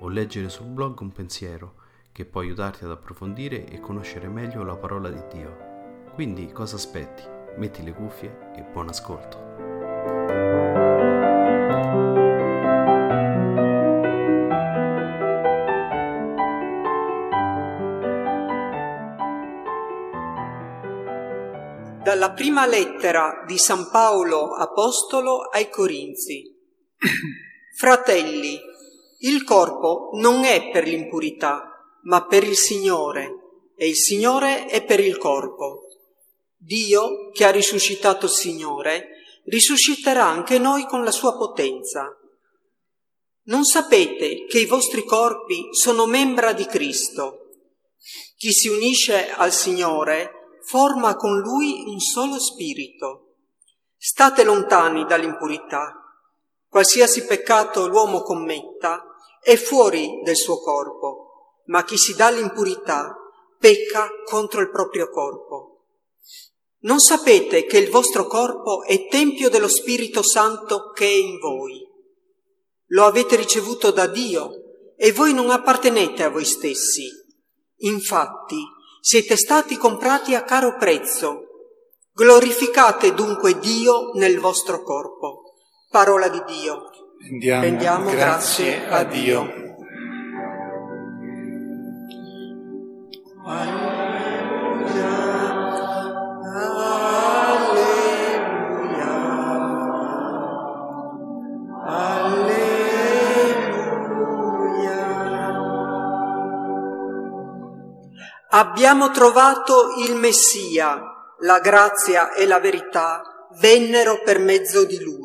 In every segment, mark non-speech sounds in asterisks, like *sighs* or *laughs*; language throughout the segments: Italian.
o leggere sul blog un pensiero che può aiutarti ad approfondire e conoscere meglio la parola di Dio. Quindi cosa aspetti? Metti le cuffie e buon ascolto. Dalla prima lettera di San Paolo Apostolo ai Corinzi. *clears throat* Fratelli, il corpo non è per l'impurità, ma per il Signore, e il Signore è per il corpo. Dio, che ha risuscitato il Signore, risusciterà anche noi con la sua potenza. Non sapete che i vostri corpi sono membra di Cristo. Chi si unisce al Signore forma con Lui un solo spirito. State lontani dall'impurità. Qualsiasi peccato l'uomo commetta è fuori del suo corpo, ma chi si dà l'impurità pecca contro il proprio corpo. Non sapete che il vostro corpo è tempio dello Spirito Santo che è in voi. Lo avete ricevuto da Dio e voi non appartenete a voi stessi. Infatti, siete stati comprati a caro prezzo. Glorificate dunque Dio nel vostro corpo. Parola di Dio. Rendiamo, Rendiamo grazie, grazie a. Dio. Abbiamo trovato il Messia, la grazia e la verità vennero per mezzo di lui.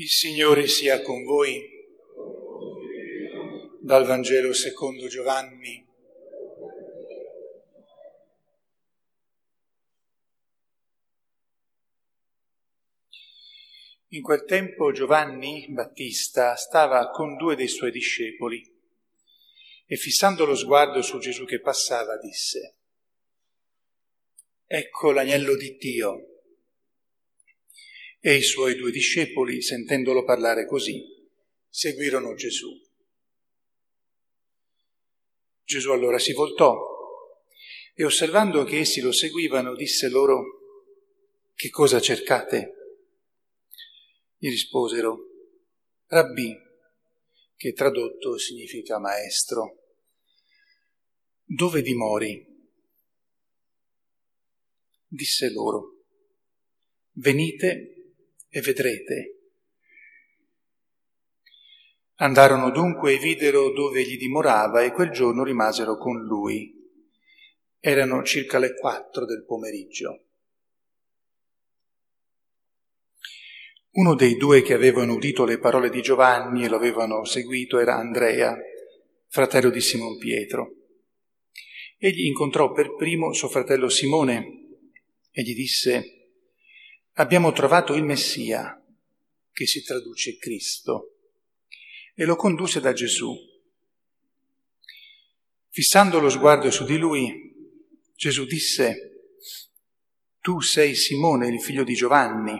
Il Signore sia con voi. Dal Vangelo secondo Giovanni. In quel tempo Giovanni Battista stava con due dei suoi discepoli e fissando lo sguardo su Gesù che passava disse, Ecco l'agnello di Dio. E i suoi due discepoli, sentendolo parlare così, seguirono Gesù. Gesù allora si voltò e osservando che essi lo seguivano, disse loro, Che cosa cercate? Gli risposero, Rabbì, che tradotto significa maestro. Dove dimori? Disse loro, Venite e vedrete. Andarono dunque e videro dove egli dimorava e quel giorno rimasero con lui. Erano circa le quattro del pomeriggio. Uno dei due che avevano udito le parole di Giovanni e lo avevano seguito era Andrea, fratello di Simon Pietro. Egli incontrò per primo suo fratello Simone e gli disse, abbiamo trovato il Messia, che si traduce Cristo, e lo condusse da Gesù. Fissando lo sguardo su di lui, Gesù disse, Tu sei Simone, il figlio di Giovanni,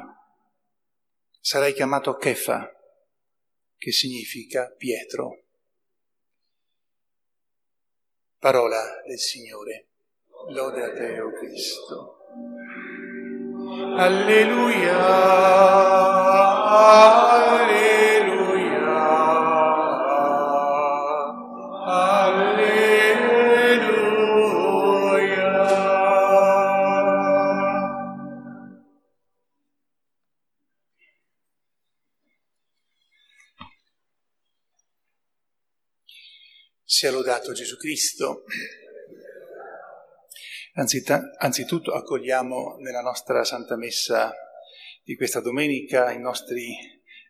sarai chiamato Kefa, che significa Pietro. Parola del Signore. Lode a te, o Cristo. Alleluia. Sia lodato Gesù Cristo. Anzitutto accogliamo nella nostra Santa Messa di questa domenica i nostri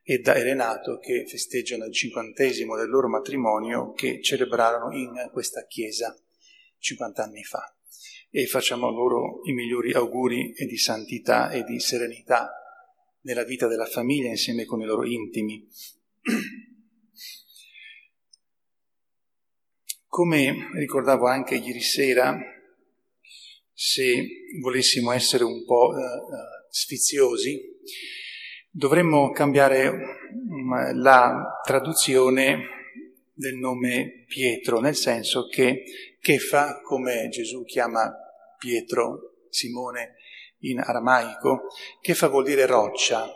Edda e Renato che festeggiano il cinquantesimo del loro matrimonio che celebrarono in questa chiesa 50 anni fa e facciamo loro i migliori auguri di santità e di serenità nella vita della famiglia insieme con i loro intimi. Come ricordavo anche ieri sera, se volessimo essere un po' uh, sfiziosi, dovremmo cambiare um, la traduzione del nome Pietro, nel senso che Kefa, come Gesù chiama Pietro, Simone in aramaico, Kefa vuol dire roccia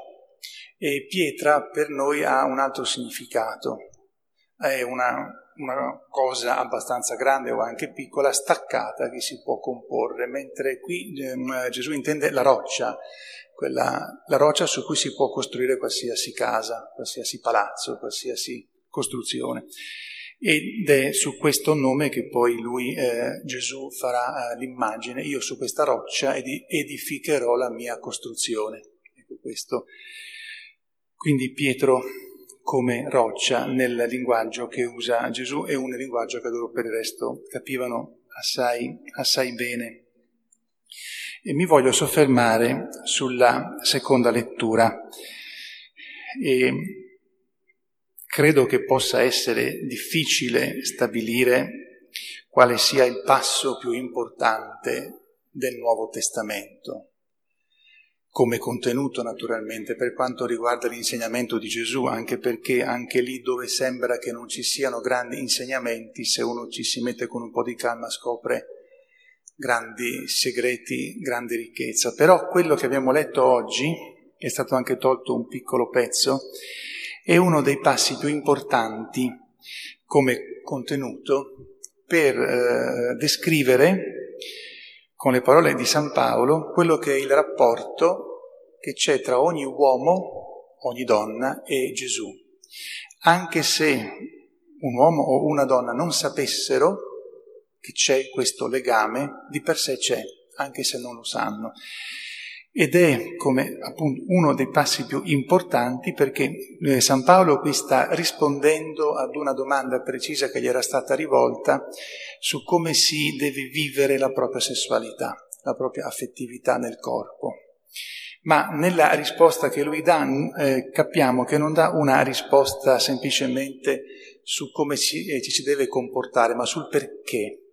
e pietra per noi ha un altro significato, è una una cosa abbastanza grande o anche piccola, staccata che si può comporre, mentre qui eh, Gesù intende la roccia, quella, la roccia su cui si può costruire qualsiasi casa, qualsiasi palazzo, qualsiasi costruzione. Ed è su questo nome che poi lui, eh, Gesù, farà eh, l'immagine, io su questa roccia edificherò la mia costruzione. Ecco questo. Quindi Pietro come roccia nel linguaggio che usa Gesù è un linguaggio che loro per il resto capivano assai, assai bene. E mi voglio soffermare sulla seconda lettura. E credo che possa essere difficile stabilire quale sia il passo più importante del Nuovo Testamento come contenuto naturalmente per quanto riguarda l'insegnamento di Gesù, anche perché anche lì dove sembra che non ci siano grandi insegnamenti, se uno ci si mette con un po' di calma scopre grandi segreti, grande ricchezza. Però quello che abbiamo letto oggi, è stato anche tolto un piccolo pezzo, è uno dei passi più importanti come contenuto per eh, descrivere con le parole di San Paolo quello che è il rapporto che c'è tra ogni uomo, ogni donna e Gesù. Anche se un uomo o una donna non sapessero che c'è questo legame, di per sé c'è, anche se non lo sanno. Ed è come appunto uno dei passi più importanti perché eh, San Paolo qui sta rispondendo ad una domanda precisa che gli era stata rivolta su come si deve vivere la propria sessualità, la propria affettività nel corpo. Ma nella risposta che lui dà eh, capiamo che non dà una risposta semplicemente su come ci, eh, ci si deve comportare, ma sul perché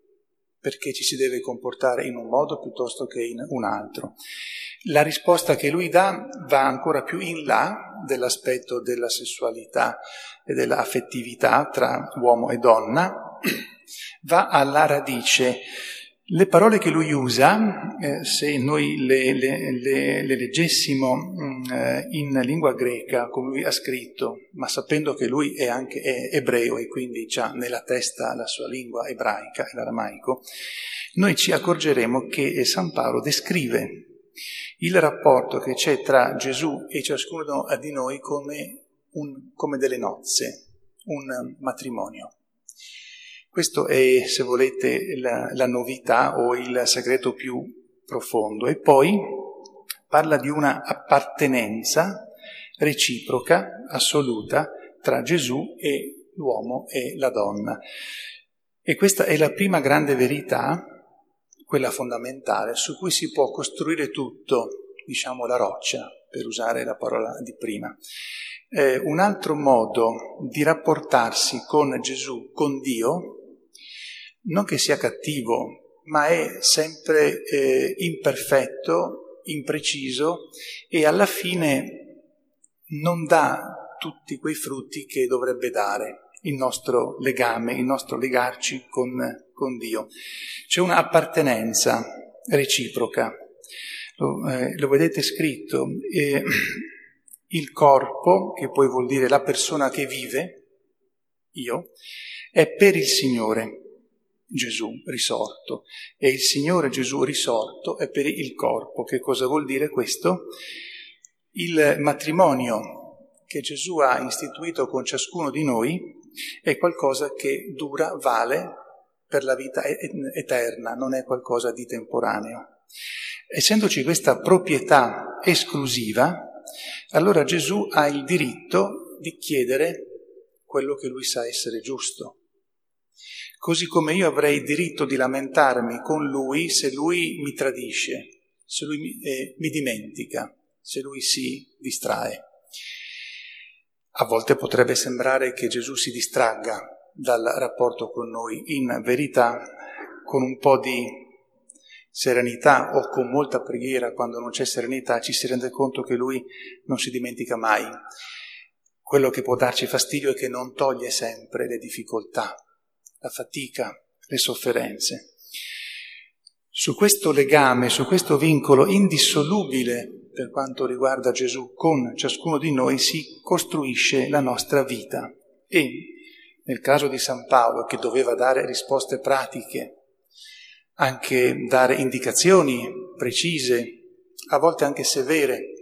perché ci si deve comportare in un modo piuttosto che in un altro. La risposta che lui dà va ancora più in là dell'aspetto della sessualità e dell'affettività tra uomo e donna, *clears throat* va alla radice. Le parole che lui usa, eh, se noi le, le, le, le leggessimo mh, mm, eh, in lingua greca, come lui ha scritto, ma sapendo che lui è anche è ebreo e quindi ha nella testa la sua lingua ebraica, l'aramaico, noi ci accorgeremo che San Paolo descrive il rapporto che c'è tra Gesù e ciascuno di noi come, un, come delle nozze, un matrimonio. Questo è, se volete, la, la novità o il segreto più profondo. E poi parla di una appartenenza reciproca, assoluta, tra Gesù e l'uomo e la donna. E questa è la prima grande verità, quella fondamentale, su cui si può costruire tutto diciamo la roccia, per usare la parola di prima. Eh, un altro modo di rapportarsi con Gesù, con Dio, non che sia cattivo, ma è sempre eh, imperfetto, impreciso e alla fine non dà tutti quei frutti che dovrebbe dare il nostro legame, il nostro legarci con, con Dio. C'è un'appartenenza reciproca, lo, eh, lo vedete scritto, eh, il corpo, che poi vuol dire la persona che vive, io, è per il Signore. Gesù risorto e il Signore Gesù risorto è per il corpo. Che cosa vuol dire questo? Il matrimonio che Gesù ha istituito con ciascuno di noi è qualcosa che dura, vale per la vita eterna, non è qualcosa di temporaneo. Essendoci questa proprietà esclusiva, allora Gesù ha il diritto di chiedere quello che lui sa essere giusto. Così come io avrei diritto di lamentarmi con lui se lui mi tradisce, se lui mi, eh, mi dimentica, se lui si distrae. A volte potrebbe sembrare che Gesù si distragga dal rapporto con noi, in verità con un po' di serenità o con molta preghiera, quando non c'è serenità, ci si rende conto che lui non si dimentica mai. Quello che può darci fastidio è che non toglie sempre le difficoltà, la fatica, le sofferenze. Su questo legame, su questo vincolo indissolubile per quanto riguarda Gesù con ciascuno di noi si costruisce la nostra vita e nel caso di San Paolo che doveva dare risposte pratiche, anche dare indicazioni precise, a volte anche severe,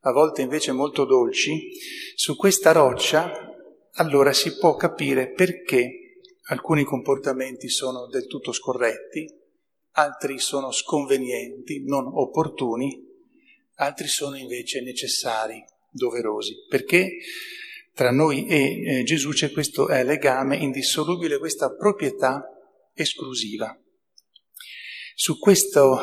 a volte invece molto dolci, su questa roccia allora si può capire perché alcuni comportamenti sono del tutto scorretti, altri sono sconvenienti, non opportuni, altri sono invece necessari, doverosi, perché tra noi e eh, Gesù c'è questo eh, legame indissolubile, questa proprietà esclusiva. Su questo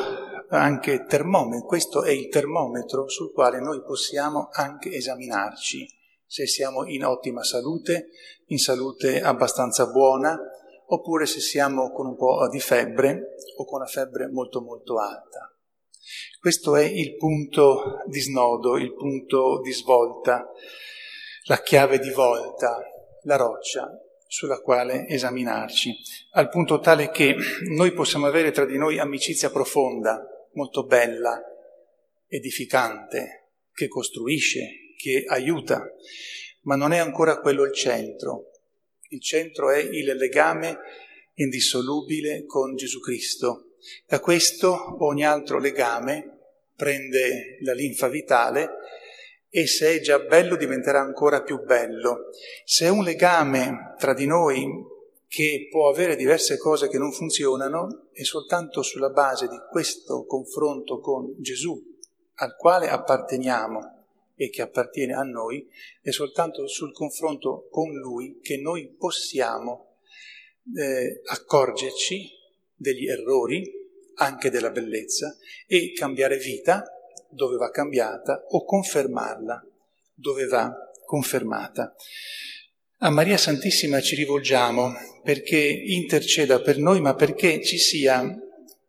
anche termometro, questo è il termometro sul quale noi possiamo anche esaminarci, se siamo in ottima salute, in salute abbastanza buona, oppure se siamo con un po' di febbre o con una febbre molto molto alta. Questo è il punto di snodo, il punto di svolta, la chiave di volta, la roccia sulla quale esaminarci, al punto tale che noi possiamo avere tra di noi amicizia profonda, molto bella, edificante, che costruisce, che aiuta, ma non è ancora quello il centro. Il centro è il legame indissolubile con Gesù Cristo, da questo ogni altro legame prende la linfa vitale e se è già bello diventerà ancora più bello. Se è un legame tra di noi che può avere diverse cose che non funzionano, è soltanto sulla base di questo confronto con Gesù, al quale apparteniamo e che appartiene a noi, è soltanto sul confronto con Lui che noi possiamo eh, accorgerci degli errori, anche della bellezza, e cambiare vita dove va cambiata o confermarla dove va confermata. A Maria Santissima ci rivolgiamo perché interceda per noi, ma perché ci sia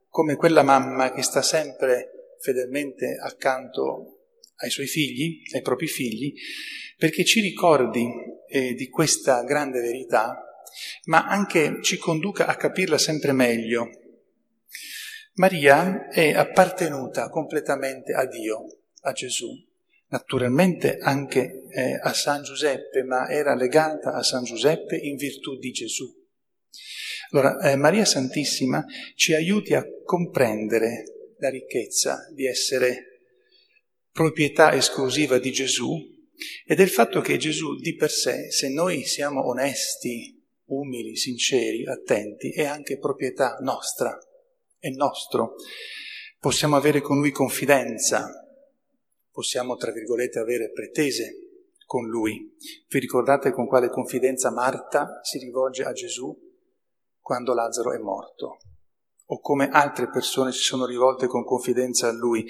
come quella mamma che sta sempre fedelmente accanto ai suoi figli, ai propri figli, perché ci ricordi eh, di questa grande verità ma anche ci conduca a capirla sempre meglio. Maria è appartenuta completamente a Dio, a Gesù, naturalmente anche eh, a San Giuseppe, ma era legata a San Giuseppe in virtù di Gesù. Allora, eh, Maria Santissima ci aiuti a comprendere la ricchezza di essere proprietà esclusiva di Gesù e del fatto che Gesù di per sé, se noi siamo onesti, umili, sinceri, attenti, è anche proprietà nostra, è nostro. Possiamo avere con lui confidenza, possiamo, tra virgolette, avere pretese con lui. Vi ricordate con quale confidenza Marta si rivolge a Gesù quando Lazzaro è morto? O come altre persone si sono rivolte con confidenza a lui.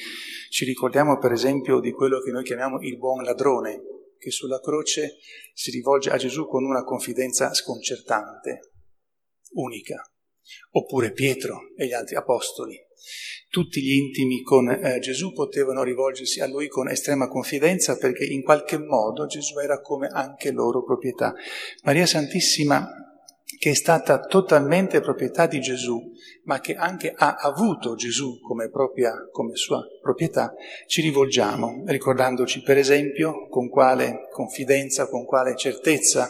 Ci ricordiamo per esempio di quello che noi chiamiamo il buon ladrone, che sulla croce si rivolge a Gesù con una confidenza sconcertante, unica. Oppure Pietro e gli altri apostoli. Tutti gli intimi con eh, Gesù potevano rivolgersi a lui con estrema confidenza perché in qualche modo Gesù era come anche loro proprietà. Maria Santissima che è stata totalmente proprietà di Gesù, ma che anche ha avuto Gesù come, propria, come sua proprietà, ci rivolgiamo, ricordandoci per esempio con quale confidenza, con quale certezza,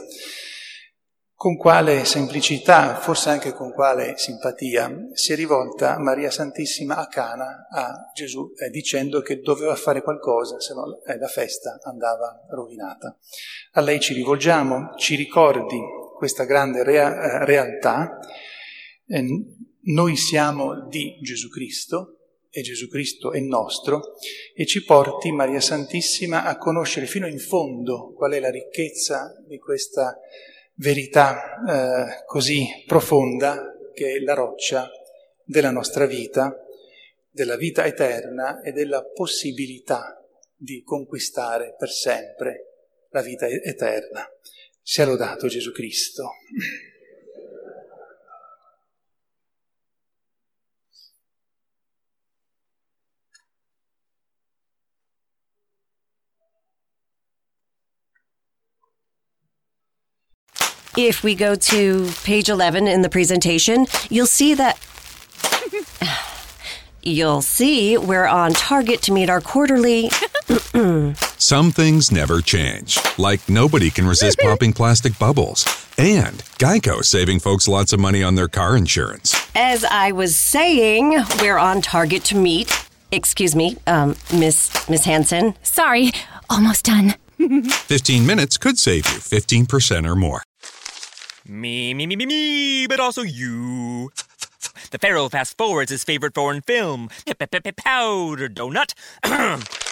con quale semplicità, forse anche con quale simpatia, si è rivolta Maria Santissima a Cana a Gesù eh, dicendo che doveva fare qualcosa, se no eh, la festa andava rovinata. A lei ci rivolgiamo, ci ricordi questa grande rea- eh, realtà, eh, noi siamo di Gesù Cristo e Gesù Cristo è nostro e ci porti, Maria Santissima, a conoscere fino in fondo qual è la ricchezza di questa verità eh, così profonda che è la roccia della nostra vita, della vita eterna e della possibilità di conquistare per sempre la vita eterna. Sia lodato Gesù Cristo. If we go to page 11 in the presentation, you'll see that. *sighs* you'll see we're on target to meet our quarterly. Some things never change, like nobody can resist popping plastic bubbles. And Geico saving folks lots of money on their car insurance. As I was saying, we're on target to meet. Excuse me, um, Miss Miss Hanson. Sorry, almost done. *laughs* 15 minutes could save you 15% or more. Me, me, me, me, me, but also you. The Pharaoh fast forwards his favorite foreign film, Powder Donut. *clears throat*